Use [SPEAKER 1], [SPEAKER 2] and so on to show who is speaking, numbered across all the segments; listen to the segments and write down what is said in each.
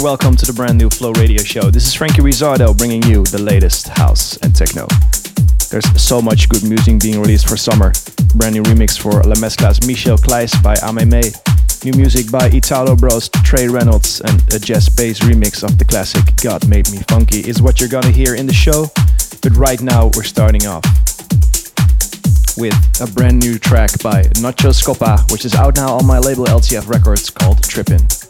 [SPEAKER 1] warm welcome to the brand new Flow Radio Show. This is Franky Rizardo bringing you the latest house and techno. There's so much good music being released for summer. Brand new remix for La Mezcla's Michel Kleis by Ameme. New music by Italo Bros, Trey Reynolds, and a jazz bass remix of the classic God Made Me Funky is what you're gonna hear in the show. But right now, we're starting off with a brand new track by Nacho Scoppa, which is out now on my label LTF Records called Trippin'.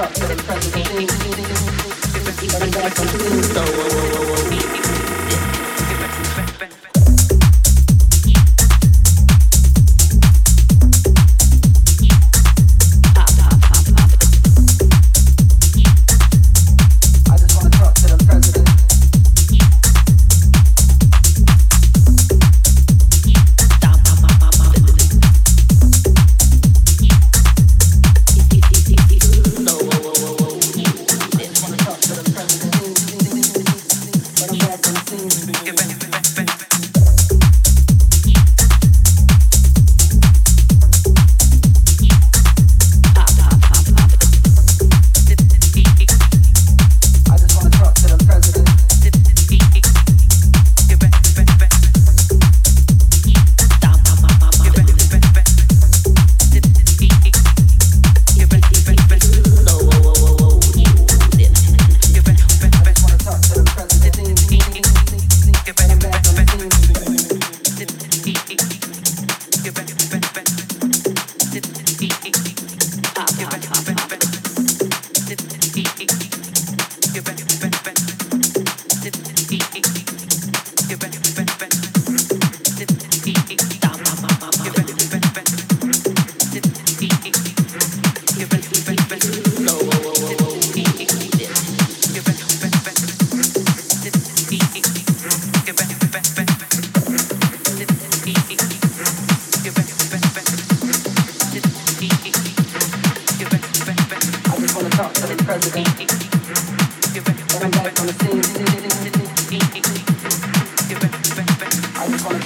[SPEAKER 2] talk to the president. Different people, different people, different people.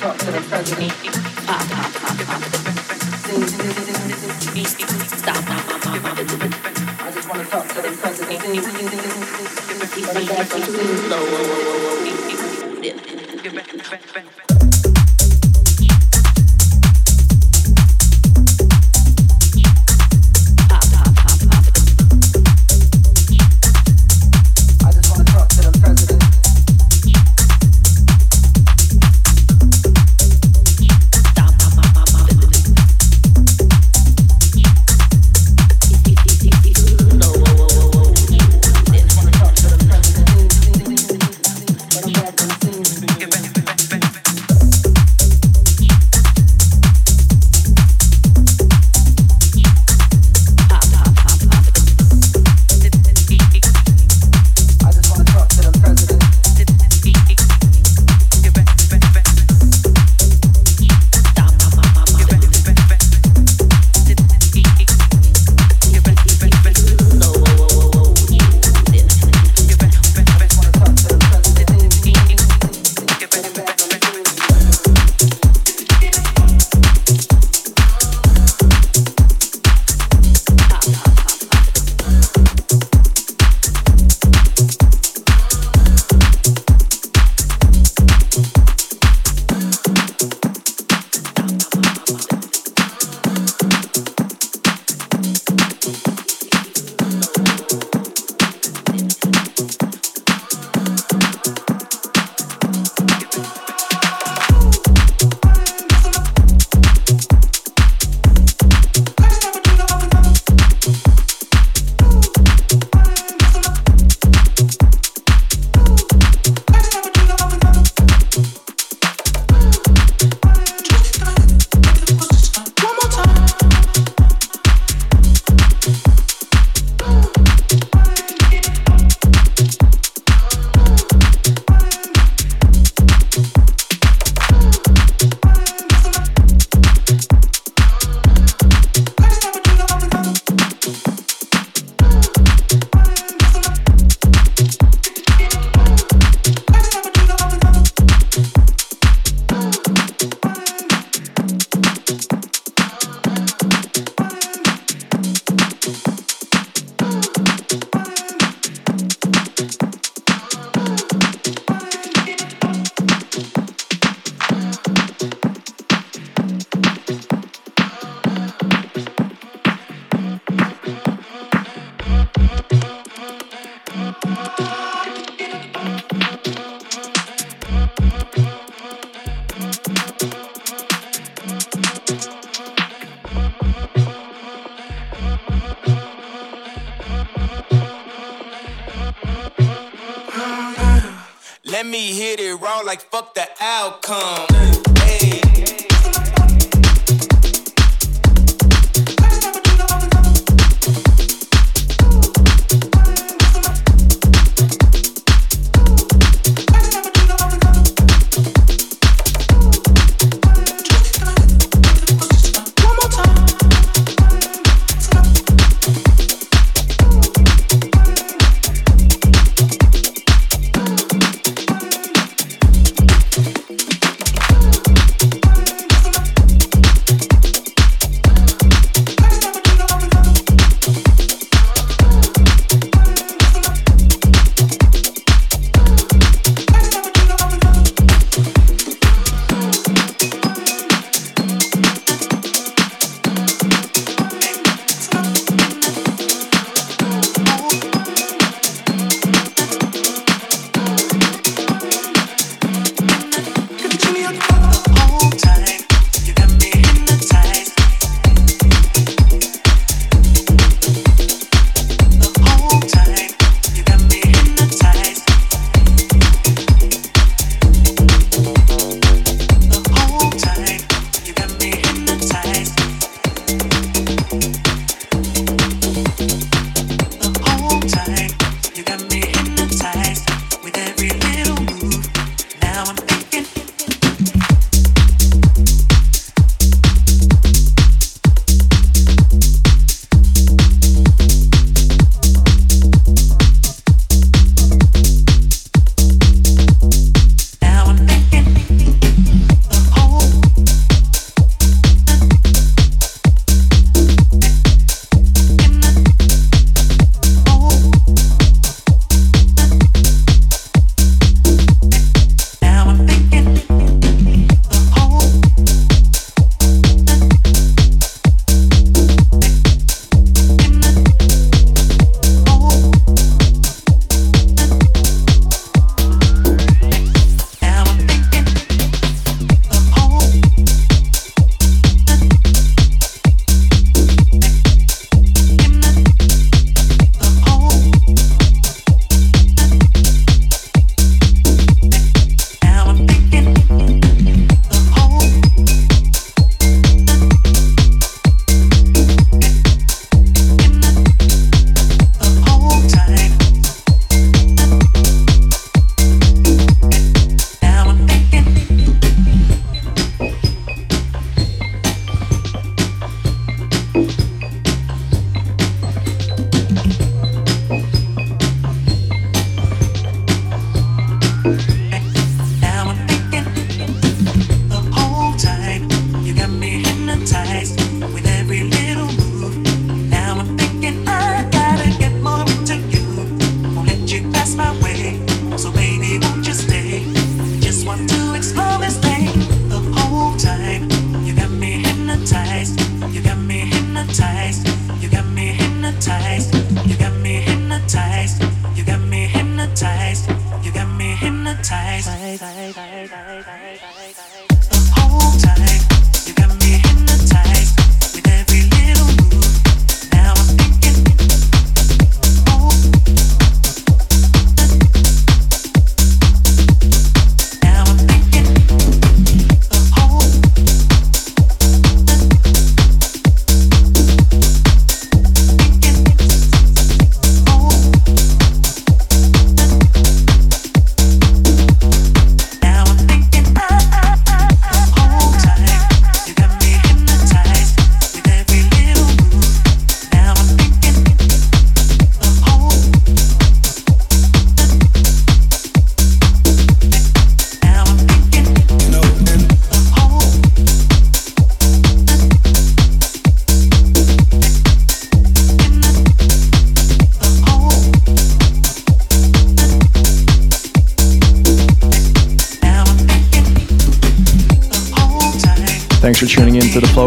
[SPEAKER 2] talk to the president. Stop, I just wanna talk to the president.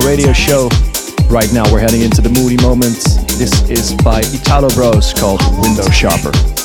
[SPEAKER 1] Radio show. Right now, we're heading into the moody moments. This is by Italo Bros called Window Shopper.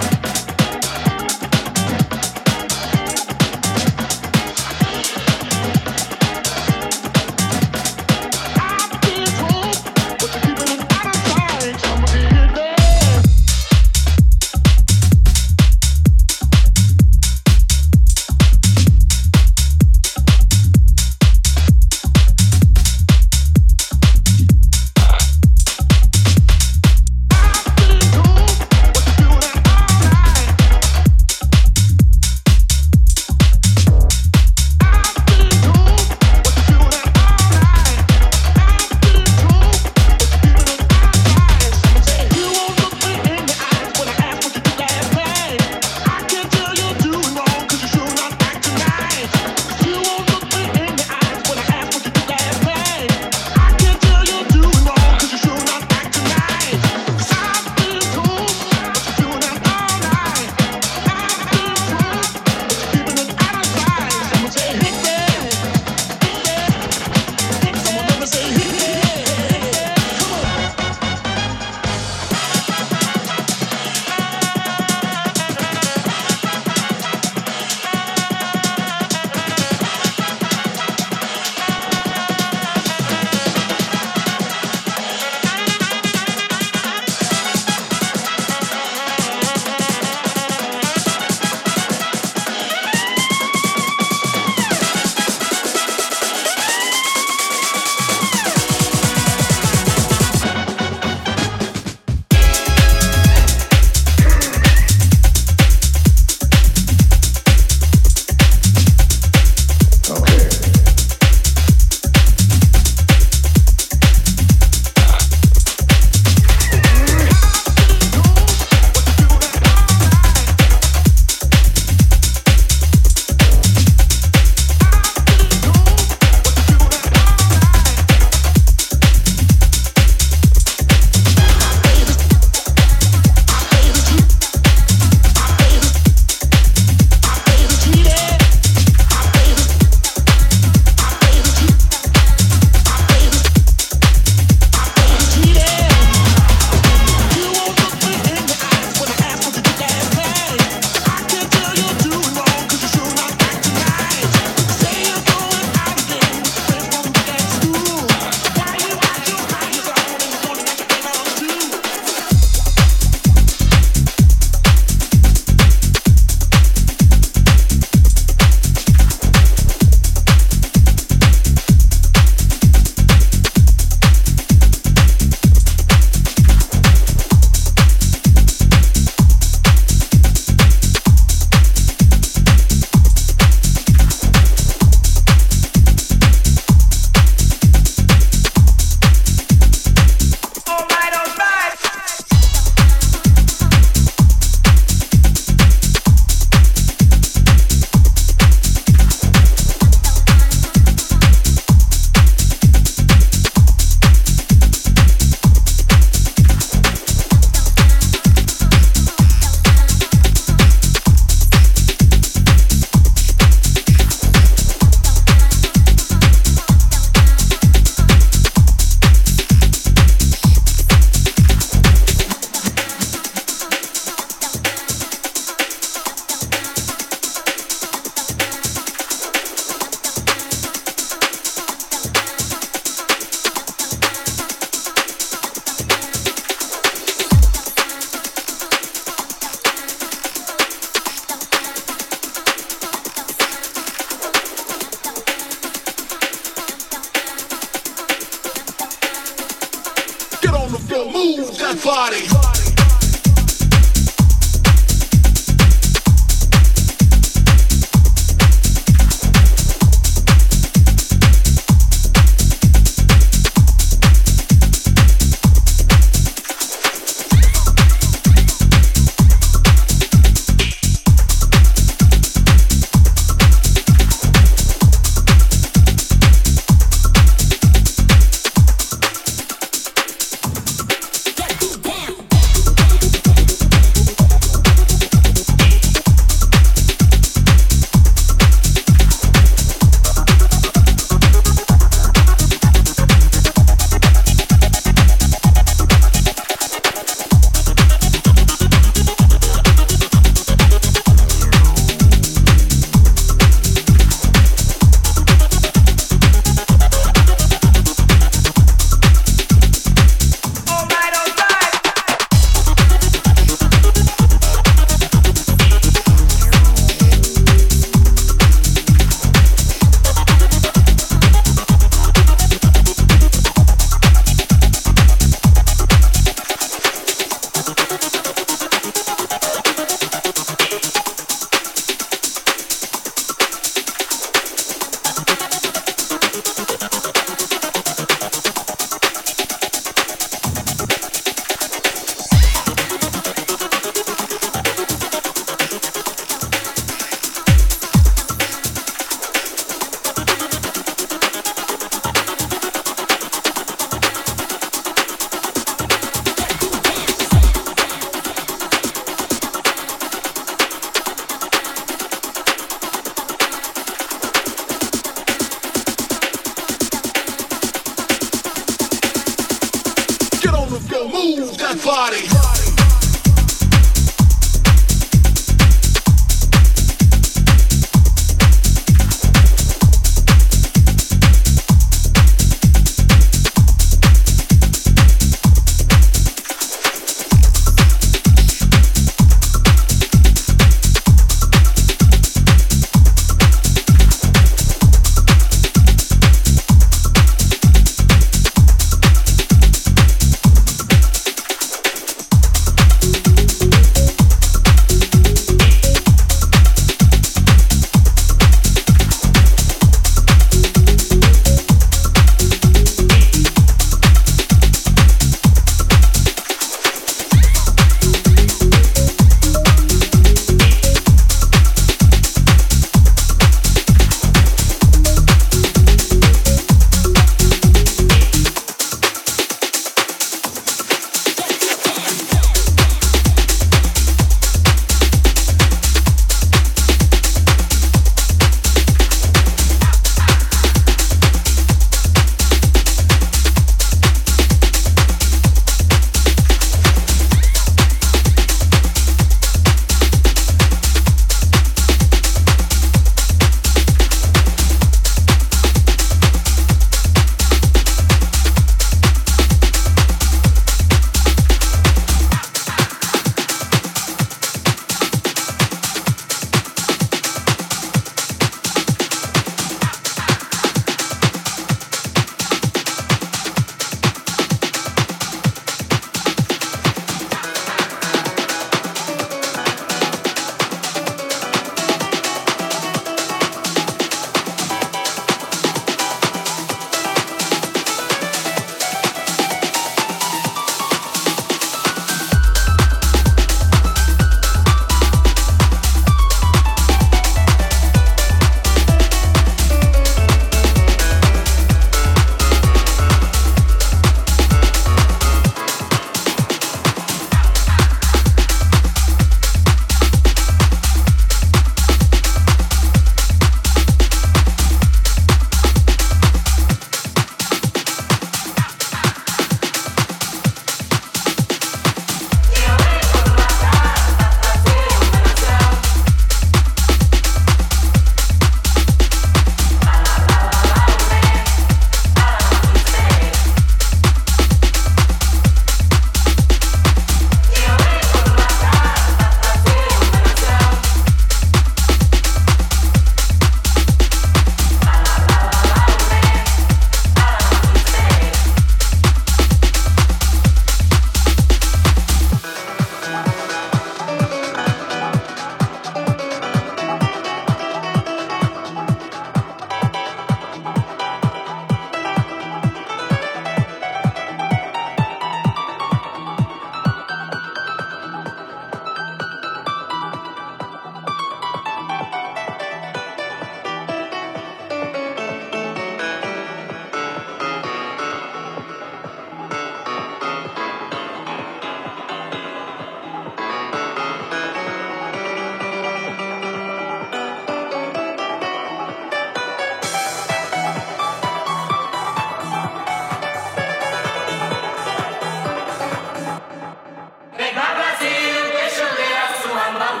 [SPEAKER 2] Vem pra Brasil, deixa
[SPEAKER 3] eu ler a sua mão.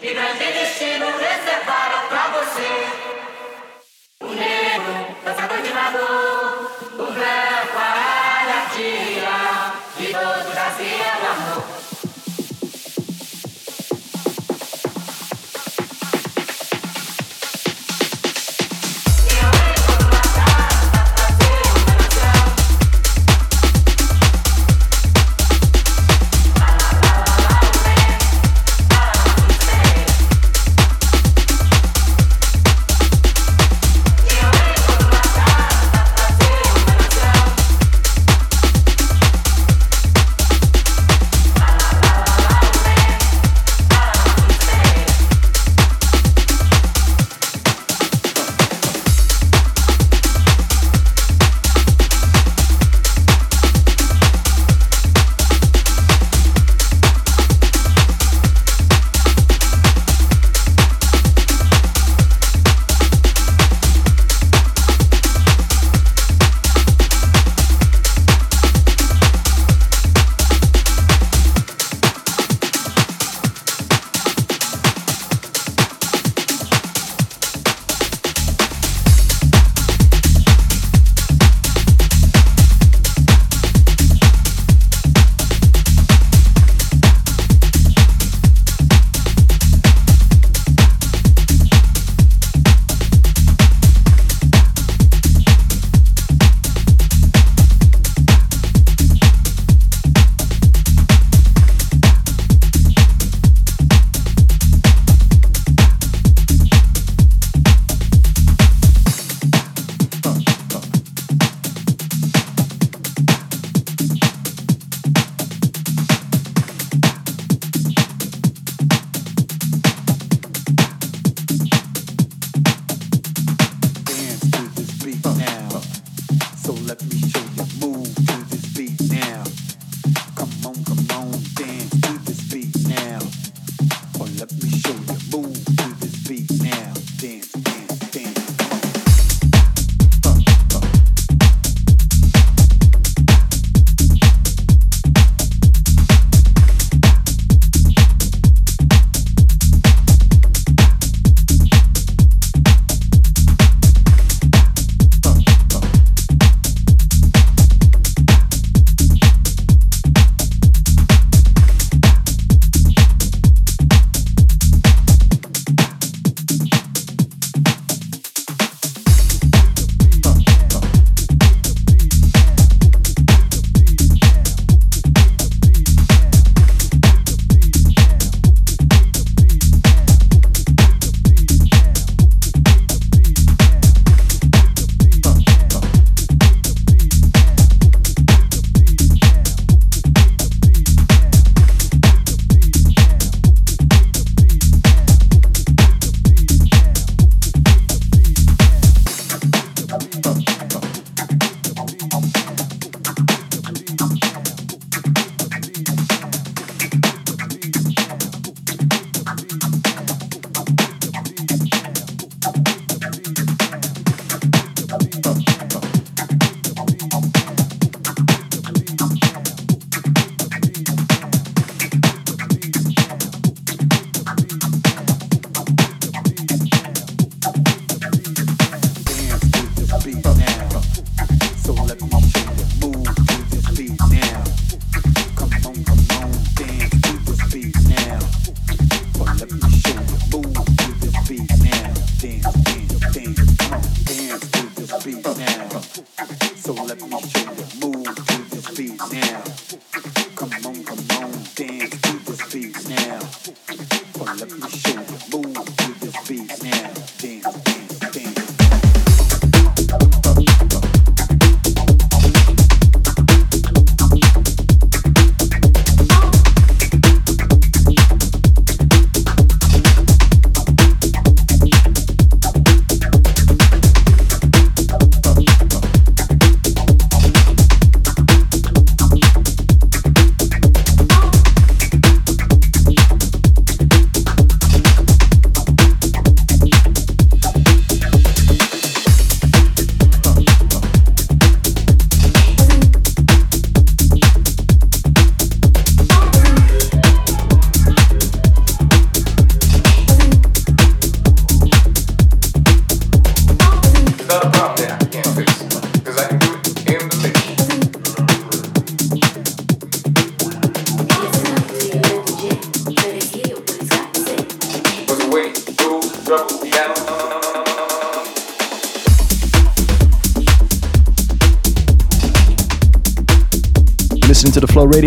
[SPEAKER 3] Que grande destino reservaram pra você. O negro, dançador de valor, o branco, a aralhadia, de todo Brasil é o amor.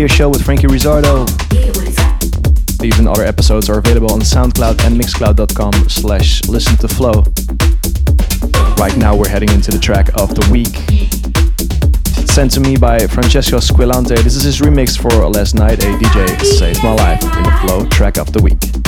[SPEAKER 2] Radio Show with Franky Rizardo. These and other episodes are available on SoundCloud and Mixcloud.com slash listen to flow. Right now we're heading into the track of the week. Sent to me by Francesco Squillante. This is his remix for Last Night a DJ Saved My Life in the Flow track of the week.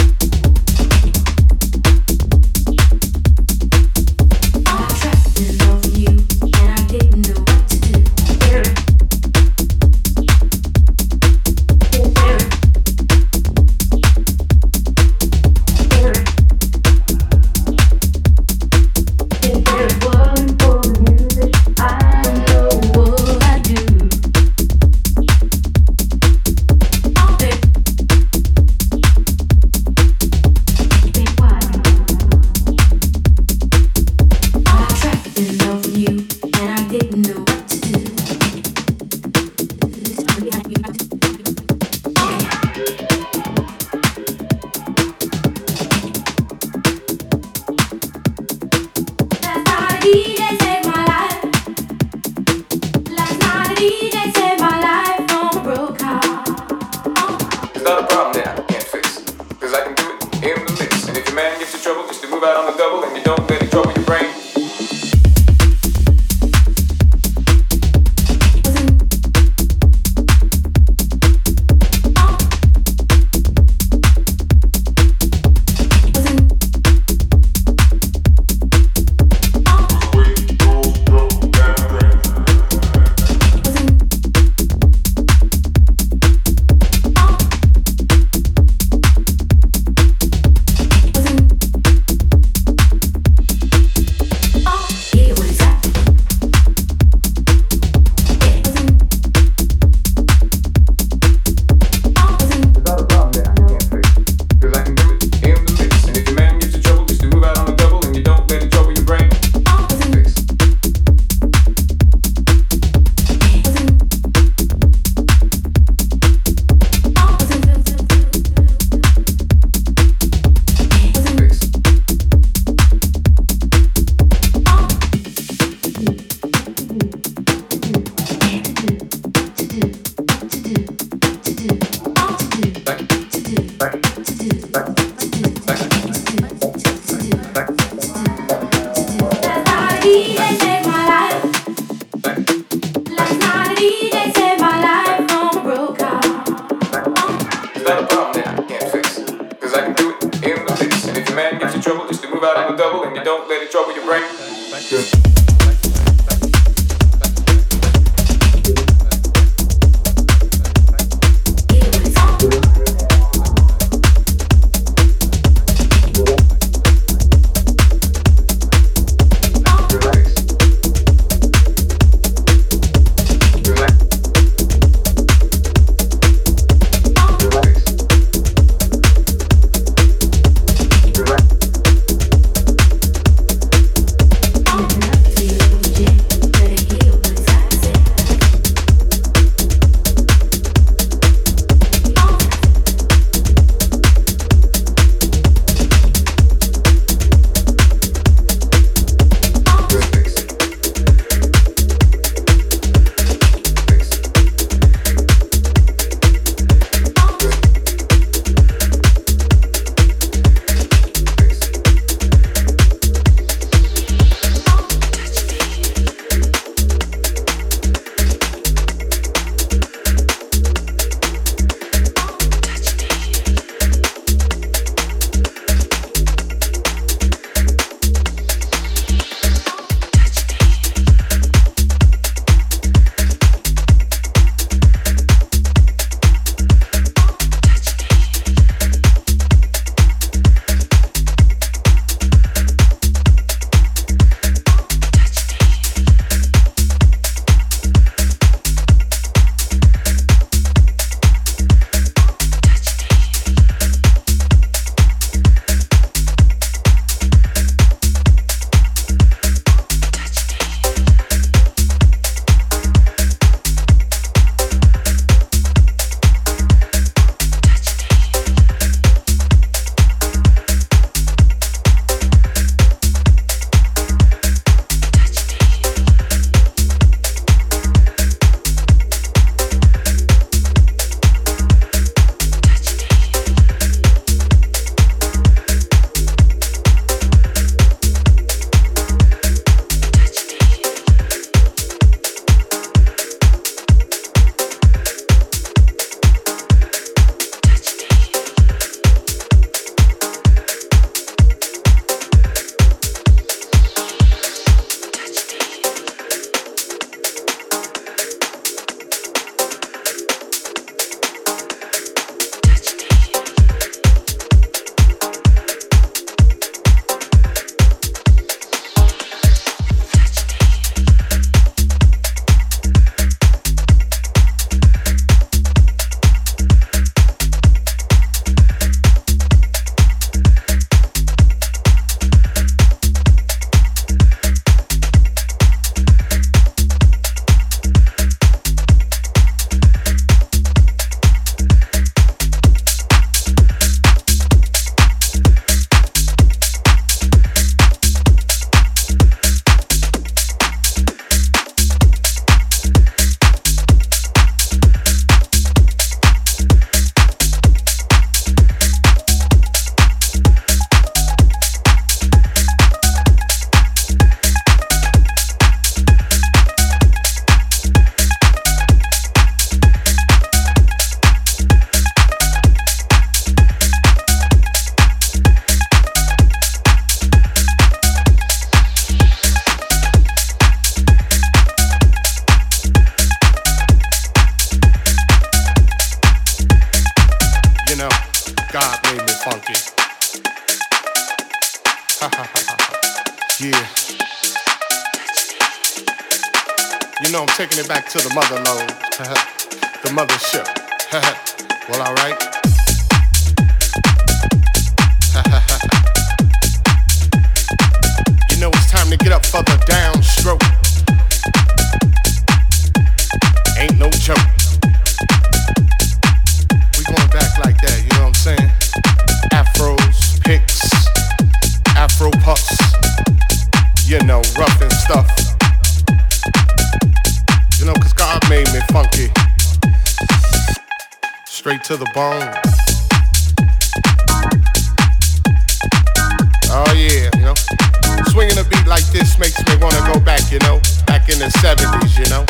[SPEAKER 4] Back, you know, back in the 70s, you know.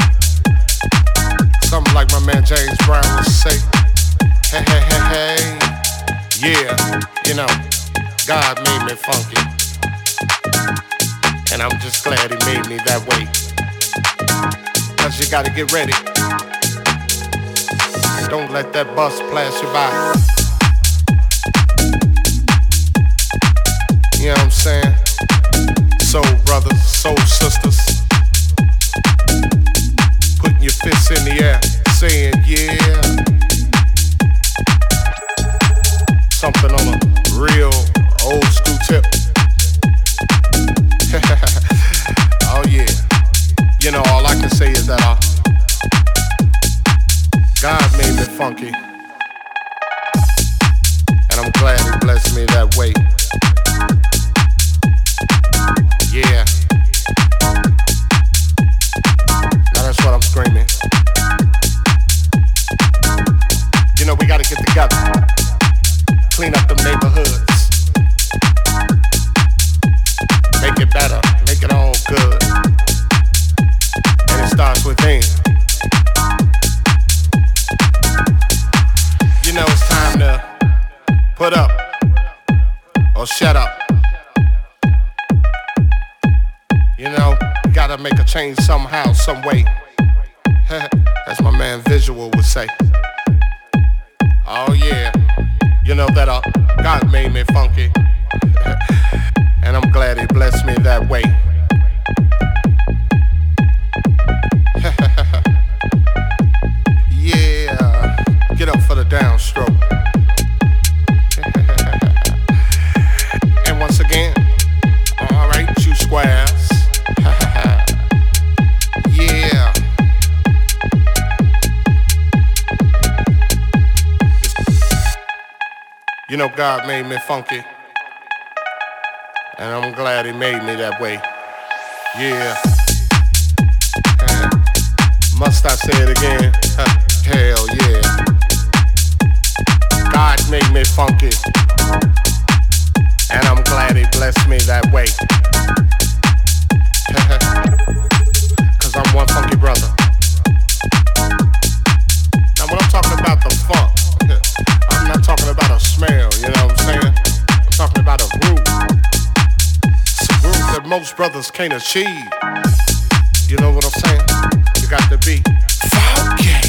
[SPEAKER 4] Something like my man James Brown would say. Hey, hey, hey, hey. Yeah, you know, God made me funky. And I'm just glad he made me that way. Cause you gotta get ready. Don't let that bus pass you by. You know what I'm saying? Soul brothers, soul sisters. Putting your fists in the air, saying yeah. Something on a real old school tip. oh yeah. You know, all I can say is that I. God made me funky. And I'm glad he blessed me that way. Put up or shut up. You know, gotta make a change somehow, some way. As my man Visual would say. Oh yeah, you know that uh, God made me funky, and I'm glad He blessed me that way. yeah, get up for the downstroke. You know, God made me funky. And I'm glad He made me that way. Yeah. Must I say it again? Hell yeah. God made me funky. And I'm glad He blessed me that way. Cause I'm one funky brother. Now, when I'm talking about the funk, smell, you know what I'm saying? I'm talking about a groove. A groove that most brothers can't achieve. You know what I'm saying? You got to be funky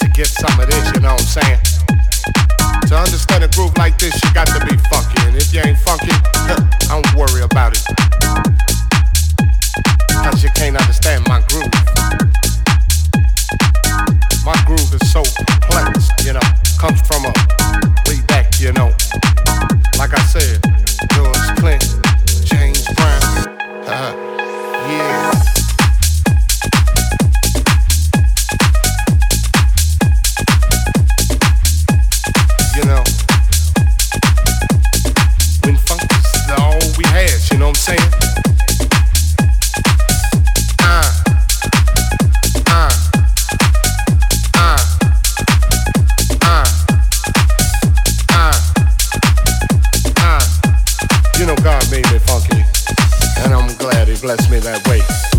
[SPEAKER 4] to get some of this, you know what I'm saying? To understand a groove like this, you got to be funky. And if you ain't funky, I don't worry about it. Cause you can't understand my groove. My groove is so complex, you know, comes from a back, you know. Like I said, James Brown, uh, Blessed me that way.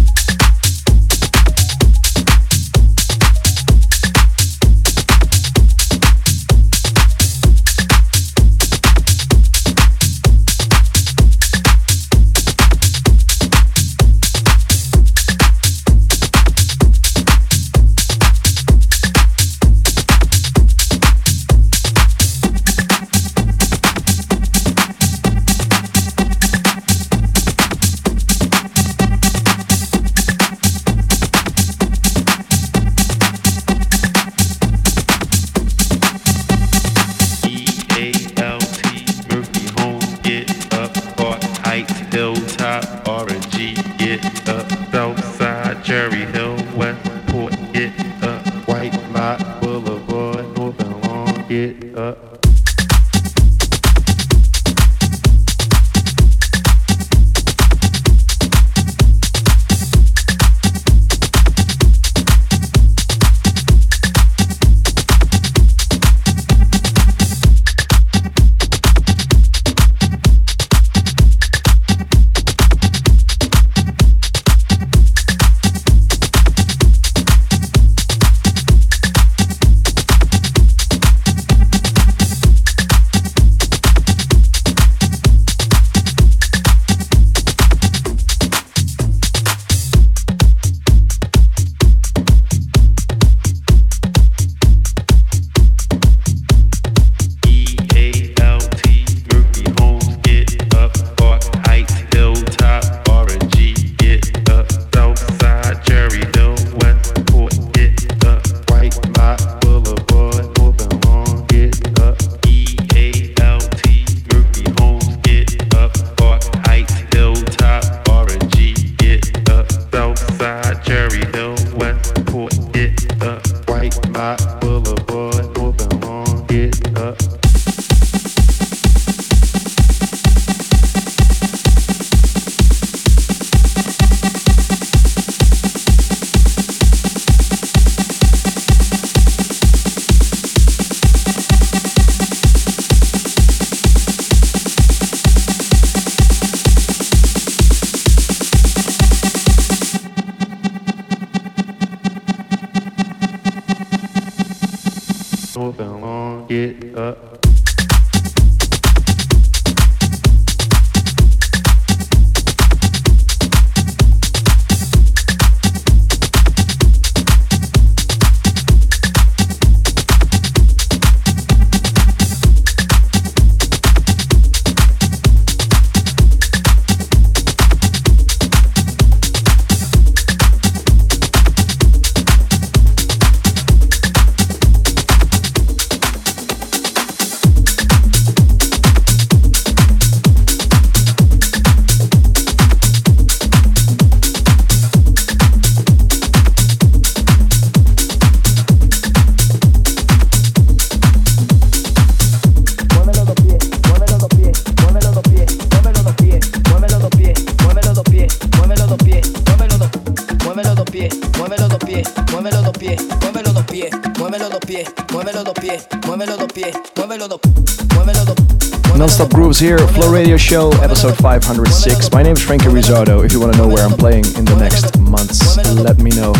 [SPEAKER 1] Radio Show, episode 506. My name is Franky Rizardo. If you want to know where I'm playing in the next months, let me know.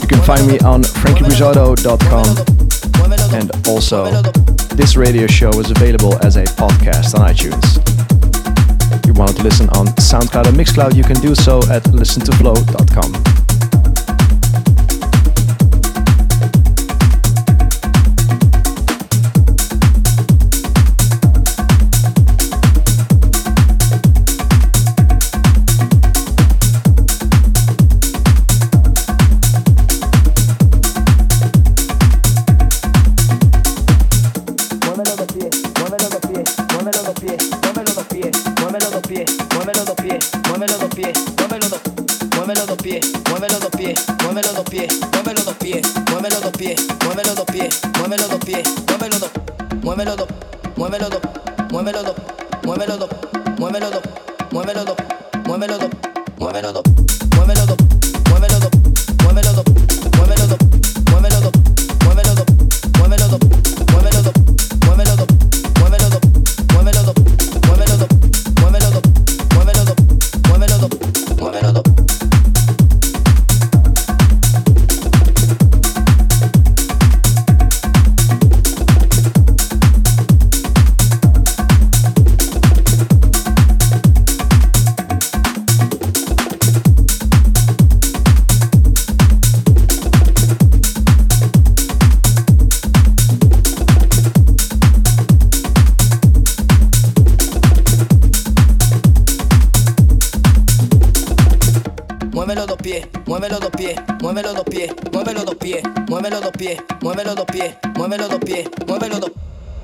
[SPEAKER 1] You can find me on frankyrizardo.com and also this radio show is available as a podcast on iTunes. If you wanted to listen on SoundCloud and Mixcloud, you can do so at listentoflow.com.
[SPEAKER 5] muévelo dos.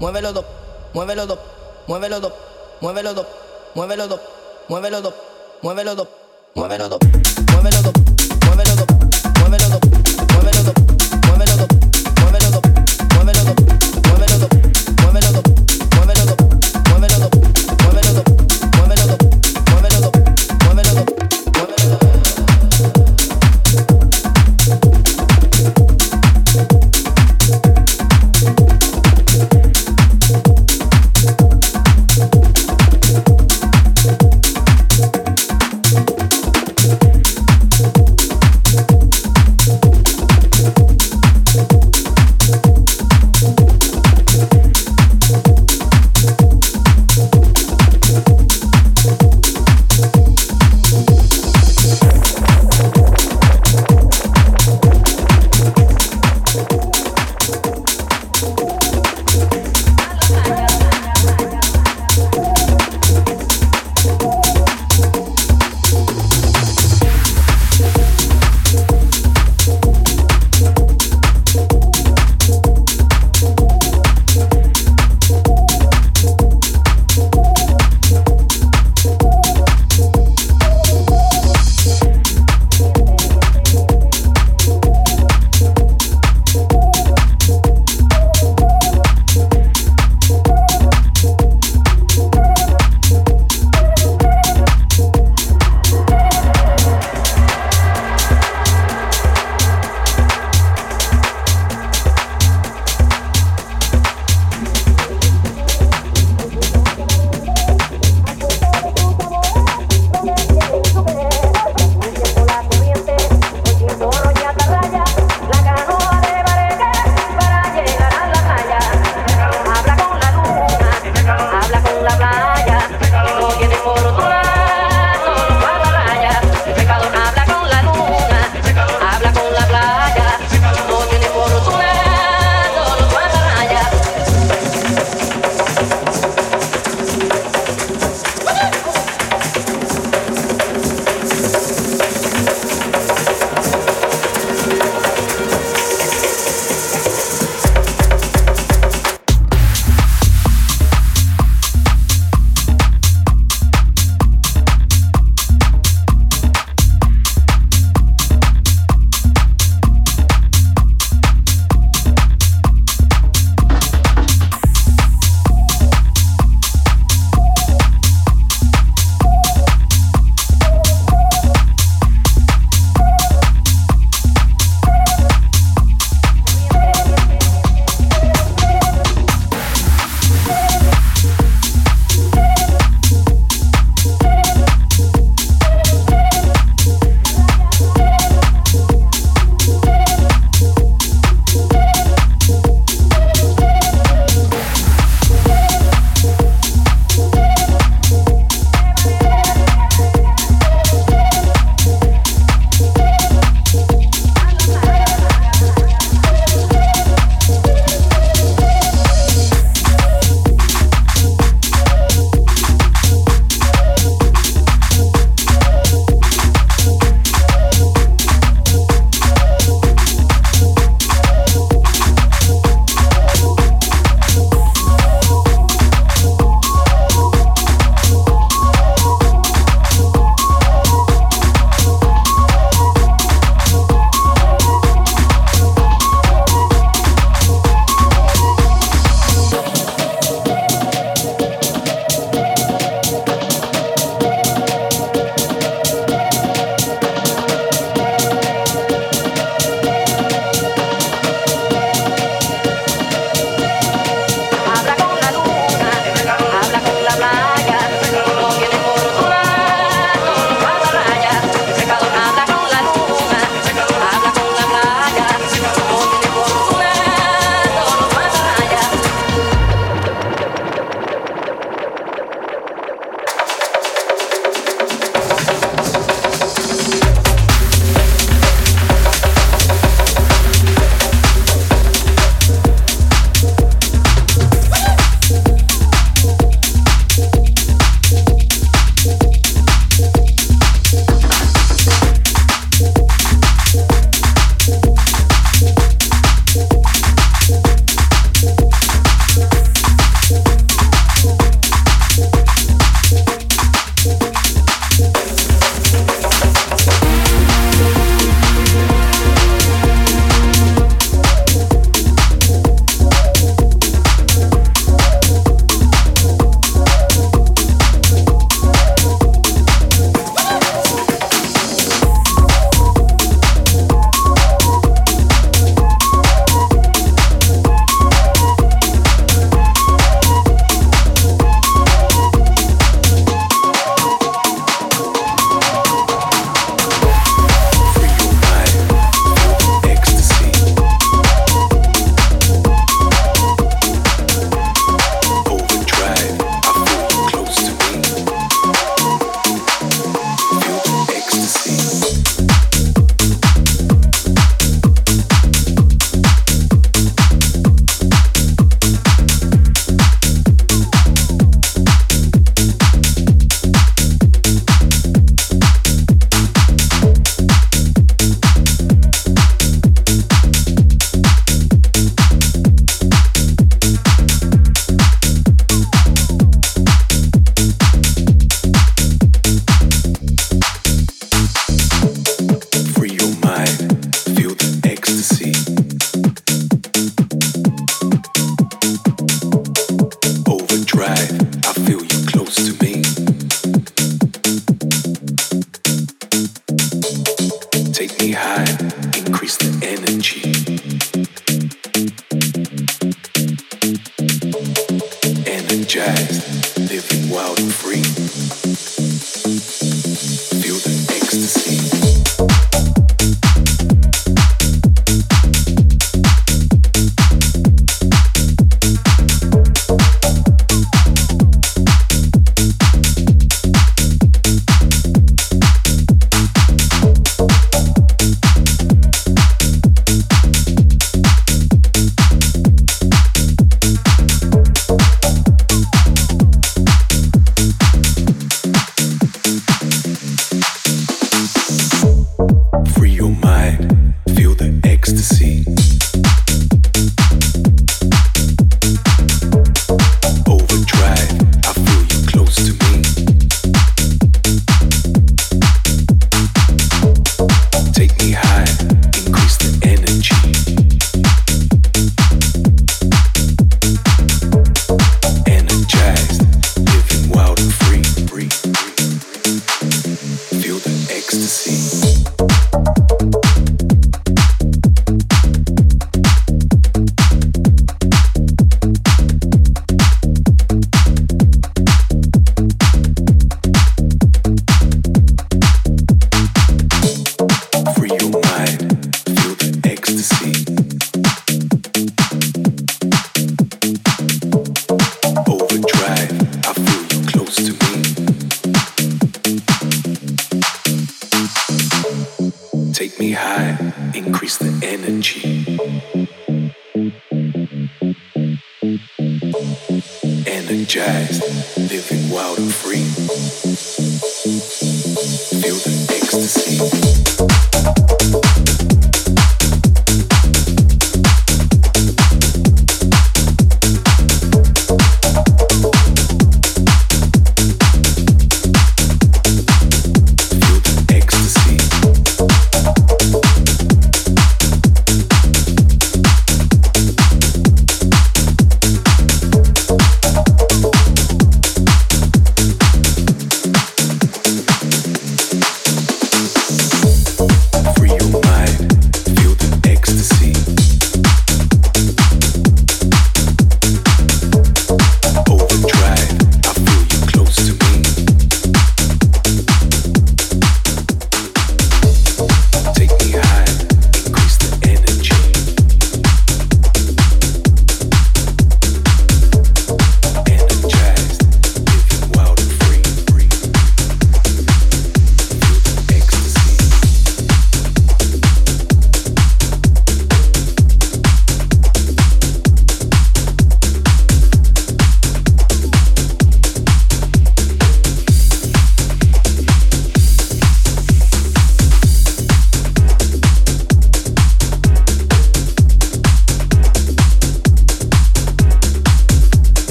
[SPEAKER 5] Muévelo do, muévelo do, muévelo do, muévelo do, muévelo do, muévelo do, muévelo do, muévelo